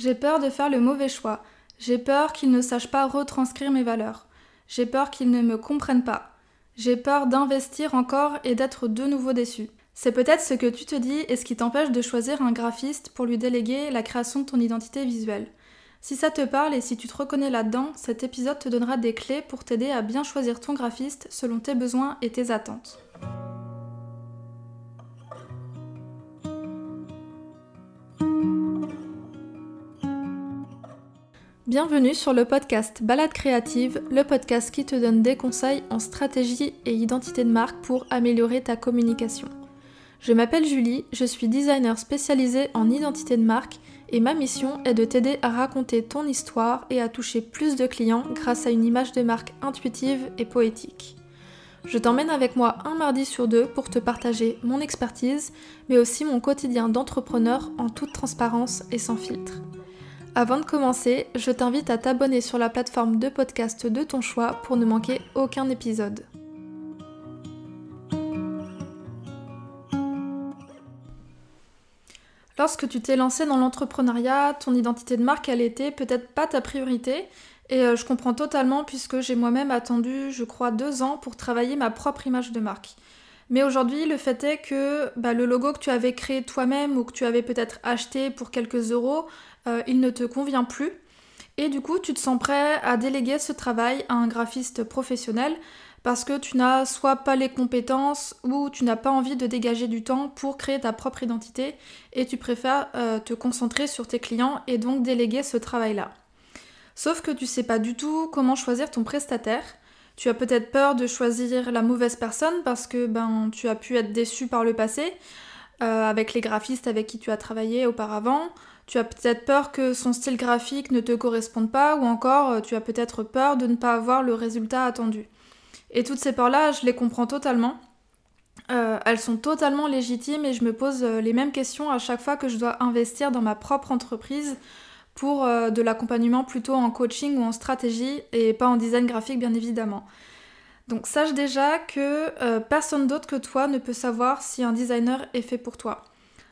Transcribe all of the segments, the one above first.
J'ai peur de faire le mauvais choix. J'ai peur qu'ils ne sachent pas retranscrire mes valeurs. J'ai peur qu'ils ne me comprennent pas. J'ai peur d'investir encore et d'être de nouveau déçu. C'est peut-être ce que tu te dis et ce qui t'empêche de choisir un graphiste pour lui déléguer la création de ton identité visuelle. Si ça te parle et si tu te reconnais là-dedans, cet épisode te donnera des clés pour t'aider à bien choisir ton graphiste selon tes besoins et tes attentes. Bienvenue sur le podcast Balade créative, le podcast qui te donne des conseils en stratégie et identité de marque pour améliorer ta communication. Je m'appelle Julie, je suis designer spécialisée en identité de marque et ma mission est de t'aider à raconter ton histoire et à toucher plus de clients grâce à une image de marque intuitive et poétique. Je t'emmène avec moi un mardi sur deux pour te partager mon expertise, mais aussi mon quotidien d'entrepreneur en toute transparence et sans filtre. Avant de commencer, je t'invite à t'abonner sur la plateforme de podcast de ton choix pour ne manquer aucun épisode. Lorsque tu t'es lancé dans l'entrepreneuriat, ton identité de marque, elle était peut-être pas ta priorité. Et euh, je comprends totalement puisque j'ai moi-même attendu, je crois, deux ans pour travailler ma propre image de marque. Mais aujourd'hui, le fait est que bah, le logo que tu avais créé toi-même ou que tu avais peut-être acheté pour quelques euros, euh, il ne te convient plus. Et du coup, tu te sens prêt à déléguer ce travail à un graphiste professionnel parce que tu n'as soit pas les compétences ou tu n'as pas envie de dégager du temps pour créer ta propre identité et tu préfères euh, te concentrer sur tes clients et donc déléguer ce travail-là. Sauf que tu sais pas du tout comment choisir ton prestataire. Tu as peut-être peur de choisir la mauvaise personne parce que ben tu as pu être déçu par le passé euh, avec les graphistes avec qui tu as travaillé auparavant. Tu as peut-être peur que son style graphique ne te corresponde pas ou encore euh, tu as peut-être peur de ne pas avoir le résultat attendu. Et toutes ces peurs-là, je les comprends totalement. Euh, elles sont totalement légitimes et je me pose les mêmes questions à chaque fois que je dois investir dans ma propre entreprise pour euh, de l'accompagnement plutôt en coaching ou en stratégie et pas en design graphique bien évidemment. Donc sache déjà que personne d'autre que toi ne peut savoir si un designer est fait pour toi.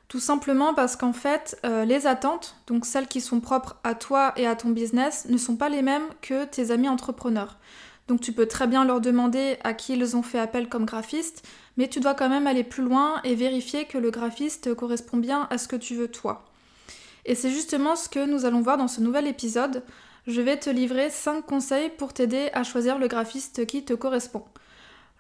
Tout simplement parce qu'en fait, les attentes, donc celles qui sont propres à toi et à ton business, ne sont pas les mêmes que tes amis entrepreneurs. Donc tu peux très bien leur demander à qui ils ont fait appel comme graphiste, mais tu dois quand même aller plus loin et vérifier que le graphiste correspond bien à ce que tu veux toi. Et c'est justement ce que nous allons voir dans ce nouvel épisode. Je vais te livrer 5 conseils pour t'aider à choisir le graphiste qui te correspond.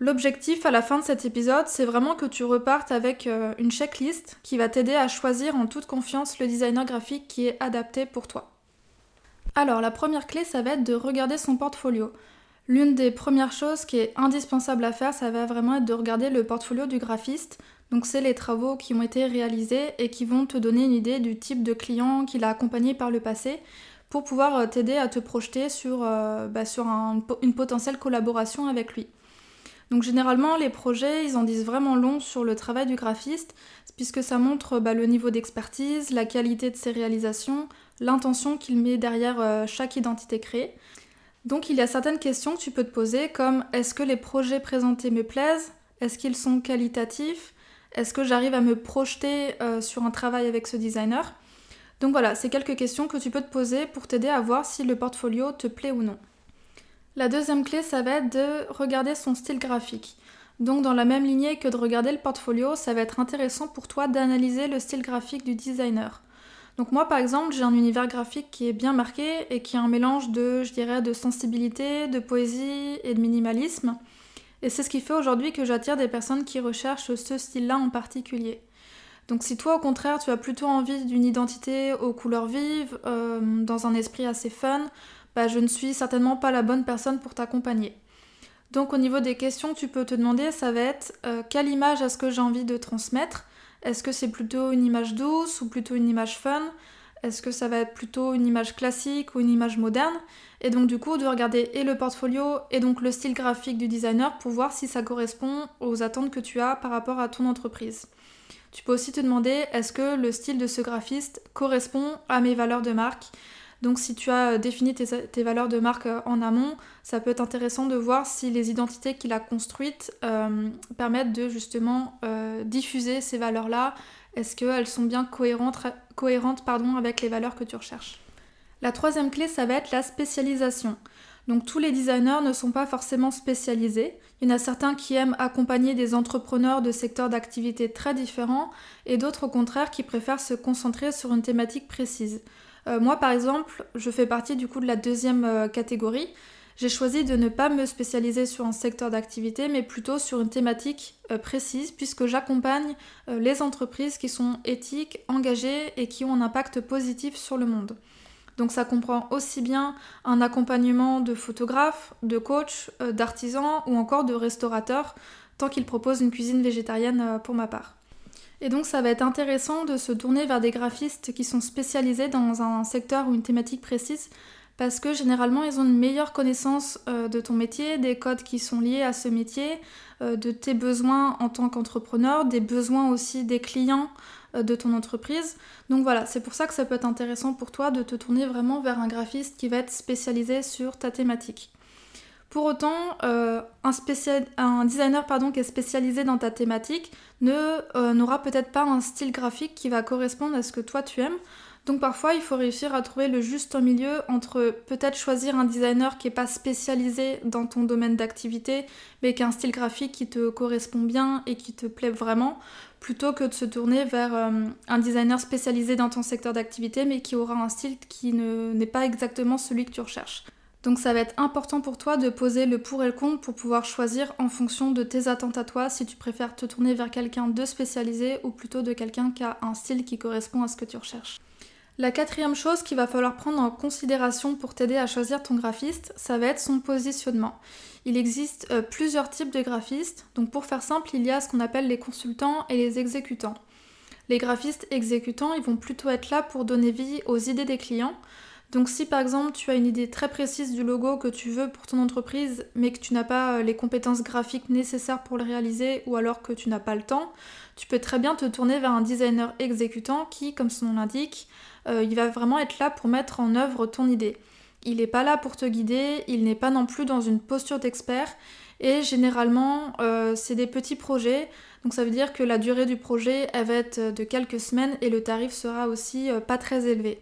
L'objectif à la fin de cet épisode, c'est vraiment que tu repartes avec euh, une checklist qui va t'aider à choisir en toute confiance le designer graphique qui est adapté pour toi. Alors la première clé, ça va être de regarder son portfolio. L'une des premières choses qui est indispensable à faire, ça va vraiment être de regarder le portfolio du graphiste. Donc c'est les travaux qui ont été réalisés et qui vont te donner une idée du type de client qu'il a accompagné par le passé pour pouvoir euh, t'aider à te projeter sur, euh, bah, une potentielle collaboration avec lui. Donc généralement les projets ils en disent vraiment long sur le travail du graphiste puisque ça montre bah, le niveau d'expertise, la qualité de ses réalisations, l'intention qu'il met derrière euh, chaque identité créée. Donc il y a certaines questions que tu peux te poser comme est-ce que les projets présentés me plaisent? Est-ce qu'ils sont qualitatifs? Est-ce que j'arrive à me projeter euh, sur un travail avec ce designer? Donc voilà, c'est quelques questions que tu peux te poser pour t'aider à voir si le portfolio te plaît ou non. La deuxième clé, ça va être de regarder son style graphique. Donc dans la même lignée que de regarder le portfolio, ça va être intéressant pour toi d'analyser le style graphique du designer. Donc moi par exemple j'ai un univers graphique qui est bien marqué et qui est un mélange de, je dirais, de sensibilité, de poésie et de minimalisme. Et c'est ce qui fait aujourd'hui que j'attire des personnes qui recherchent ce style-là en particulier. Donc si toi au contraire tu as plutôt envie d'une identité aux couleurs vives, euh, dans un esprit assez fun, bah, je ne suis certainement pas la bonne personne pour t'accompagner. Donc au niveau des questions tu peux te demander, ça va être euh, quelle image est-ce que j'ai envie de transmettre? Est-ce que c'est plutôt une image douce ou plutôt une image fun? Est-ce que ça va être plutôt une image classique ou une image moderne? Et donc du coup de regarder et le portfolio et donc le style graphique du designer pour voir si ça correspond aux attentes que tu as par rapport à ton entreprise. Tu peux aussi te demander est-ce que le style de ce graphiste correspond à mes valeurs de marque? Donc si tu as défini tes, valeurs de marque euh, en amont, ça peut être intéressant de voir si les identités qu'il a construites euh, permettent de justement euh, diffuser ces valeurs-là Est-ce qu'elles sont bien cohérentes, avec les valeurs que tu recherches? La troisième clé, ça va être la spécialisation. Donc tous les designers ne sont pas forcément spécialisés. Il y en a certains qui aiment accompagner des entrepreneurs de secteurs d'activité très différents et d'autres au contraire qui préfèrent se concentrer sur une thématique précise. Euh, moi par exemple, je fais partie du coup de la deuxième euh, catégorie. J'ai choisi de ne pas me spécialiser sur un secteur d'activité mais plutôt sur une thématique euh, précise puisque j'accompagne les entreprises qui sont éthiques, engagées et qui ont un impact positif sur le monde. Donc ça comprend aussi bien un accompagnement de photographes, de coachs, euh, d'artisans ou encore de restaurateurs, tant qu'ils proposent une cuisine végétarienne euh, pour ma part. Et donc ça va être intéressant de se tourner vers des graphistes qui sont spécialisés dans un secteur ou une thématique précise parce que généralement ils ont une meilleure connaissance euh, de ton métier, des codes qui sont liés à ce métier, de tes besoins en tant qu'entrepreneur, des besoins aussi des clients euh, de ton entreprise. Donc voilà, c'est pour ça que ça peut être intéressant pour toi de te tourner vraiment vers un graphiste qui va être spécialisé sur ta thématique. Pour autant, euh, un, designer pardon, qui est spécialisé dans ta thématique euh, n'aura peut-être pas un style graphique qui va correspondre à ce que toi tu aimes. Donc parfois, il faut réussir à trouver le juste milieu entre peut-être choisir un designer qui n'est pas spécialisé dans ton domaine d'activité, mais qui a un style graphique qui te correspond bien et qui te plaît vraiment, plutôt que de se tourner vers euh, un designer spécialisé dans ton secteur d'activité, mais qui aura un style qui n'est pas exactement celui que tu recherches. Donc ça va être important pour toi de poser le pour et le contre pour pouvoir choisir en fonction de tes attentes à toi si tu préfères te tourner vers quelqu'un de spécialisé ou plutôt de quelqu'un qui a un style qui correspond à ce que tu recherches. La quatrième chose qu'il va falloir prendre en considération pour t'aider à choisir ton graphiste, ça va être son positionnement. Il existe euh, plusieurs types de graphistes, donc pour faire simple, il y a ce qu'on appelle les consultants et les exécutants. Les graphistes exécutants, ils vont plutôt être là pour donner vie aux idées des clients. Donc si par exemple tu as une idée très précise du logo que tu veux pour ton entreprise mais que tu n'as pas euh, les compétences graphiques nécessaires pour le réaliser ou alors que tu n'as pas le temps, tu peux très bien te tourner vers un designer exécutant qui, comme son nom l'indique, euh, il va vraiment être là pour mettre en œuvre ton idée. Il n'est pas là pour te guider, il n'est pas non plus dans une posture d'expert. Et généralement, euh, c'est des petits projets. Donc ça veut dire que la durée du projet, elle va être de quelques semaines et le tarif sera aussi euh, pas très élevé.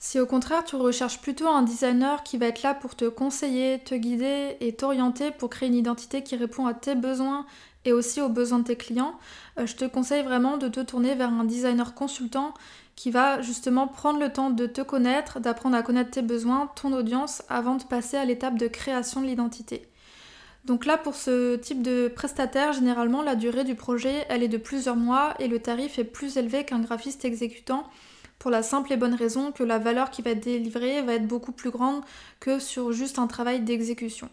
Si au contraire tu recherches plutôt un designer qui va être là pour te conseiller, te guider et t'orienter pour créer une identité qui répond à tes besoins et aussi aux besoins de tes clients, je te conseille vraiment de te tourner vers un designer consultant qui va justement prendre le temps de te connaître, d'apprendre à connaître tes besoins, ton audience, avant de passer à l'étape de création de l'identité. Donc là, pour ce type de prestataire, généralement, la durée du projet, elle est de plusieurs mois et le tarif est plus élevé qu'un graphiste exécutant pour la simple et bonne raison que la valeur qui va être délivrée va être beaucoup plus grande que sur juste un travail d'exécution.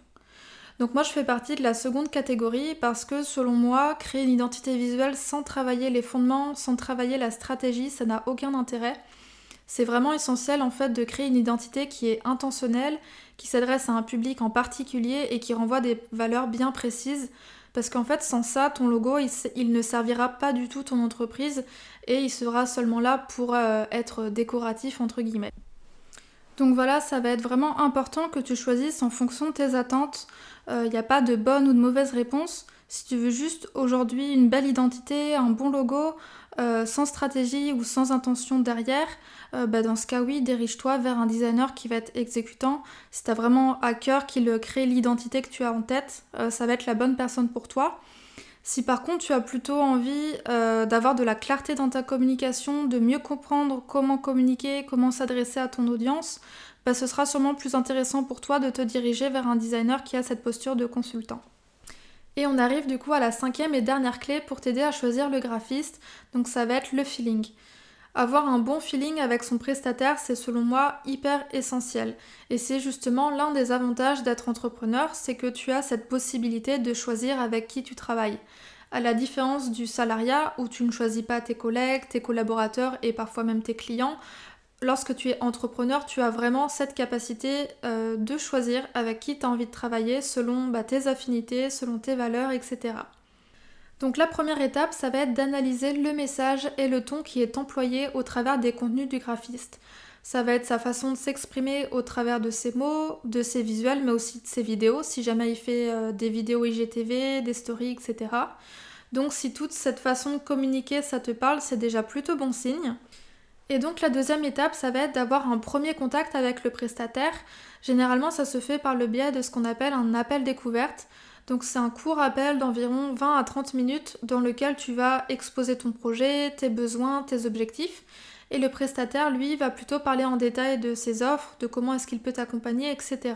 Donc moi je fais partie de la seconde catégorie parce que selon moi, créer une identité visuelle sans travailler les fondements, sans travailler la stratégie, ça n'a aucun intérêt. C'est vraiment essentiel en fait de créer une identité qui est intentionnelle, qui s'adresse à un public en particulier et qui renvoie des valeurs bien précises. Parce qu'en fait, sans ça, ton logo, il, ne servira pas du tout ton entreprise et il sera seulement là pour euh, être décoratif, entre guillemets. Donc voilà, ça va être vraiment important que tu choisisses en fonction de tes attentes. Il euh, n'y a pas de bonne ou de mauvaise réponse. Si tu veux juste aujourd'hui une belle identité, un bon logo, euh, sans stratégie ou sans intention derrière, euh, bah dans ce cas oui, dirige-toi vers un designer qui va être exécutant. Si tu as vraiment à cœur qu'il crée l'identité que tu as en tête, ça va être la bonne personne pour toi. Si par contre tu as plutôt envie d'avoir de la clarté dans ta communication, de mieux comprendre comment communiquer, comment s'adresser à ton audience, bah, ce sera sûrement plus intéressant pour toi de te diriger vers un designer qui a cette posture de consultant. Et on arrive du coup à la cinquième et dernière clé pour t'aider à choisir le graphiste, donc ça va être le feeling. Avoir un bon feeling avec son prestataire, c'est selon moi hyper essentiel. Et c'est justement l'un des avantages d'être entrepreneur, c'est que tu as cette possibilité de choisir avec qui tu travailles. À la différence du salariat où tu ne choisis pas tes collègues, tes collaborateurs et parfois même tes clients, lorsque tu es entrepreneur, tu as vraiment cette capacité euh, de choisir avec qui tu as envie de travailler selon bah, tes affinités, selon tes valeurs, etc. Donc la première étape, ça va être d'analyser le message et le ton qui est employé au travers des contenus du graphiste. Ça va être sa façon de s'exprimer au travers de ses mots, de ses visuels, mais aussi de ses vidéos, si jamais il fait euh, des vidéos IGTV, des stories, etc. Donc si toute cette façon de communiquer, ça te parle, c'est déjà plutôt bon signe. Et donc la deuxième étape, ça va être d'avoir un premier contact avec le prestataire. Généralement, ça se fait par le biais de ce qu'on appelle un appel découverte. Donc c'est un court appel d'environ 20 à 30 minutes dans lequel tu vas exposer ton projet, tes besoins, tes objectifs. Et le prestataire, lui, va plutôt parler en détail de ses offres, de comment est-ce qu'il peut t'accompagner, etc.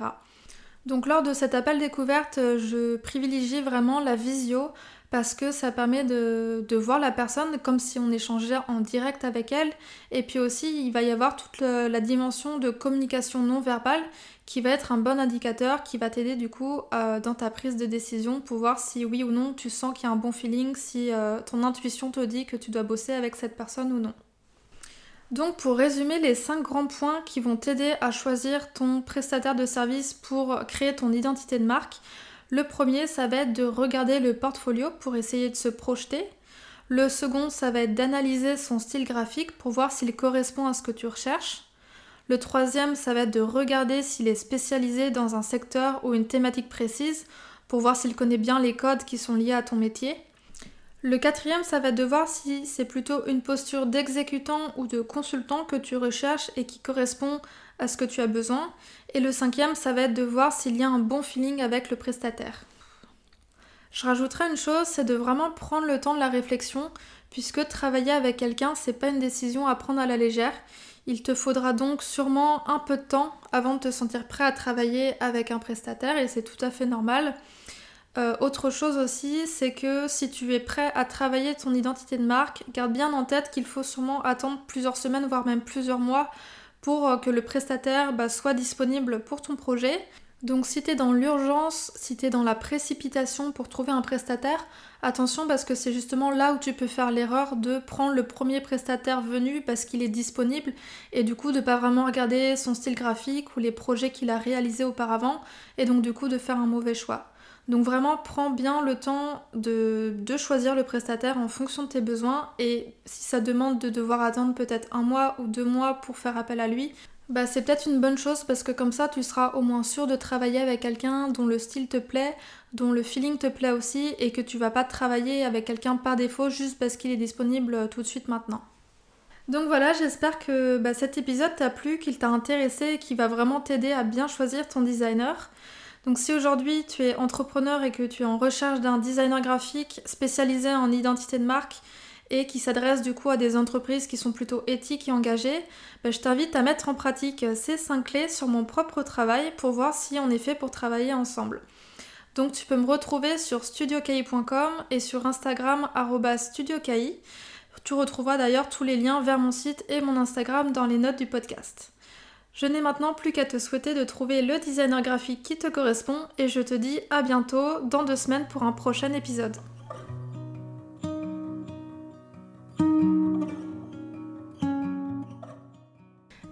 Donc lors de cet appel découverte, je privilégie vraiment la visio parce que ça permet de, voir la personne comme si on échangeait en direct avec elle. Et puis aussi, il va y avoir toute la dimension de communication non verbale qui va être un bon indicateur qui va t'aider du coup euh, dans ta prise de décision pour voir si oui ou non tu sens qu'il y a un bon feeling, si euh, ton intuition te dit que tu dois bosser avec cette personne ou non. Donc pour résumer les 5 grands points qui vont t'aider à choisir ton prestataire de service pour créer ton identité de marque, le premier, ça va être de regarder le portfolio pour essayer de se projeter. Le second, ça va être d'analyser son style graphique pour voir s'il correspond à ce que tu recherches. Le troisième, ça va être de regarder s'il est spécialisé dans un secteur ou une thématique précise pour voir s'il connaît bien les codes qui sont liés à ton métier. Le quatrième, ça va être de voir si c'est plutôt une posture d'exécutant ou de consultant que tu recherches et qui correspond à ce que tu as besoin. Et le cinquième, ça va être de voir s'il y a un bon feeling avec le prestataire. Je rajouterai une chose, c'est de vraiment prendre le temps de la réflexion, puisque travailler avec quelqu'un, c'est pas une décision à prendre à la légère. Il te faudra donc sûrement un peu de temps avant de te sentir prêt à travailler avec un prestataire, et c'est tout à fait normal. Euh, autre chose aussi, c'est que si tu es prêt à travailler ton identité de marque, garde bien en tête qu'il faut sûrement attendre plusieurs semaines, voire même plusieurs mois pour euh, que le prestataire bah, soit disponible pour ton projet. Donc si tu es dans l'urgence, si tu es dans la précipitation pour trouver un prestataire, attention parce que c'est justement là où tu peux faire l'erreur de prendre le premier prestataire venu parce qu'il est disponible et du coup de pas vraiment regarder son style graphique ou les projets qu'il a réalisés auparavant et donc du coup de faire un mauvais choix. Donc vraiment, prends bien le temps de, choisir le prestataire en fonction de tes besoins et si ça demande de devoir attendre peut-être un mois ou deux mois pour faire appel à lui, bah c'est peut-être une bonne chose parce que comme ça tu seras au moins sûr de travailler avec quelqu'un dont le style te plaît, dont le feeling te plaît aussi et que tu vas pas travailler avec quelqu'un par défaut juste parce qu'il est disponible tout de suite maintenant. Donc voilà, j'espère que bah, cet épisode t'a plu, qu'il t'a intéressé et qu'il va vraiment t'aider à bien choisir ton designer. Donc si aujourd'hui tu es entrepreneur et que tu es en recherche d'un designer graphique spécialisé en identité de marque et qui s'adresse du coup à des entreprises qui sont plutôt éthiques et engagées, ben, je t'invite à mettre en pratique ces 5 clés sur mon propre travail pour voir si on est fait pour travailler ensemble. Donc tu peux me retrouver sur studiokai.com et sur Instagram studiokai. Tu retrouveras d'ailleurs tous les liens vers mon site et mon Instagram dans les notes du podcast. Je n'ai maintenant plus qu'à te souhaiter de trouver le designer graphique qui te correspond et je te dis à bientôt dans deux semaines pour un prochain épisode.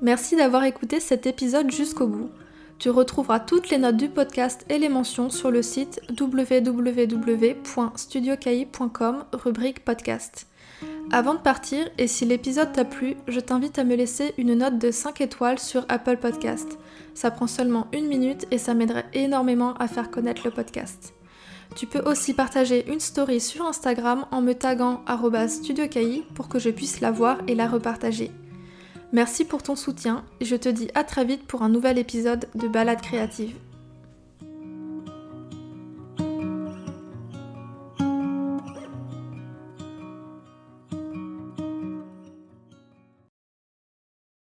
Merci d'avoir écouté cet épisode jusqu'au bout. Tu retrouveras toutes les notes du podcast et les mentions sur le site www.studiokai.com rubrique podcast. Avant de partir, et si l'épisode t'a plu, je t'invite à me laisser une note de 5 étoiles sur Apple Podcast. Ça prend seulement une minute et ça m'aiderait énormément à faire connaître le podcast. Tu peux aussi partager une story sur Instagram en me taguant studiokai pour que je puisse la voir et la repartager. Merci pour ton soutien et je te dis à très vite pour un nouvel épisode de Balade créative.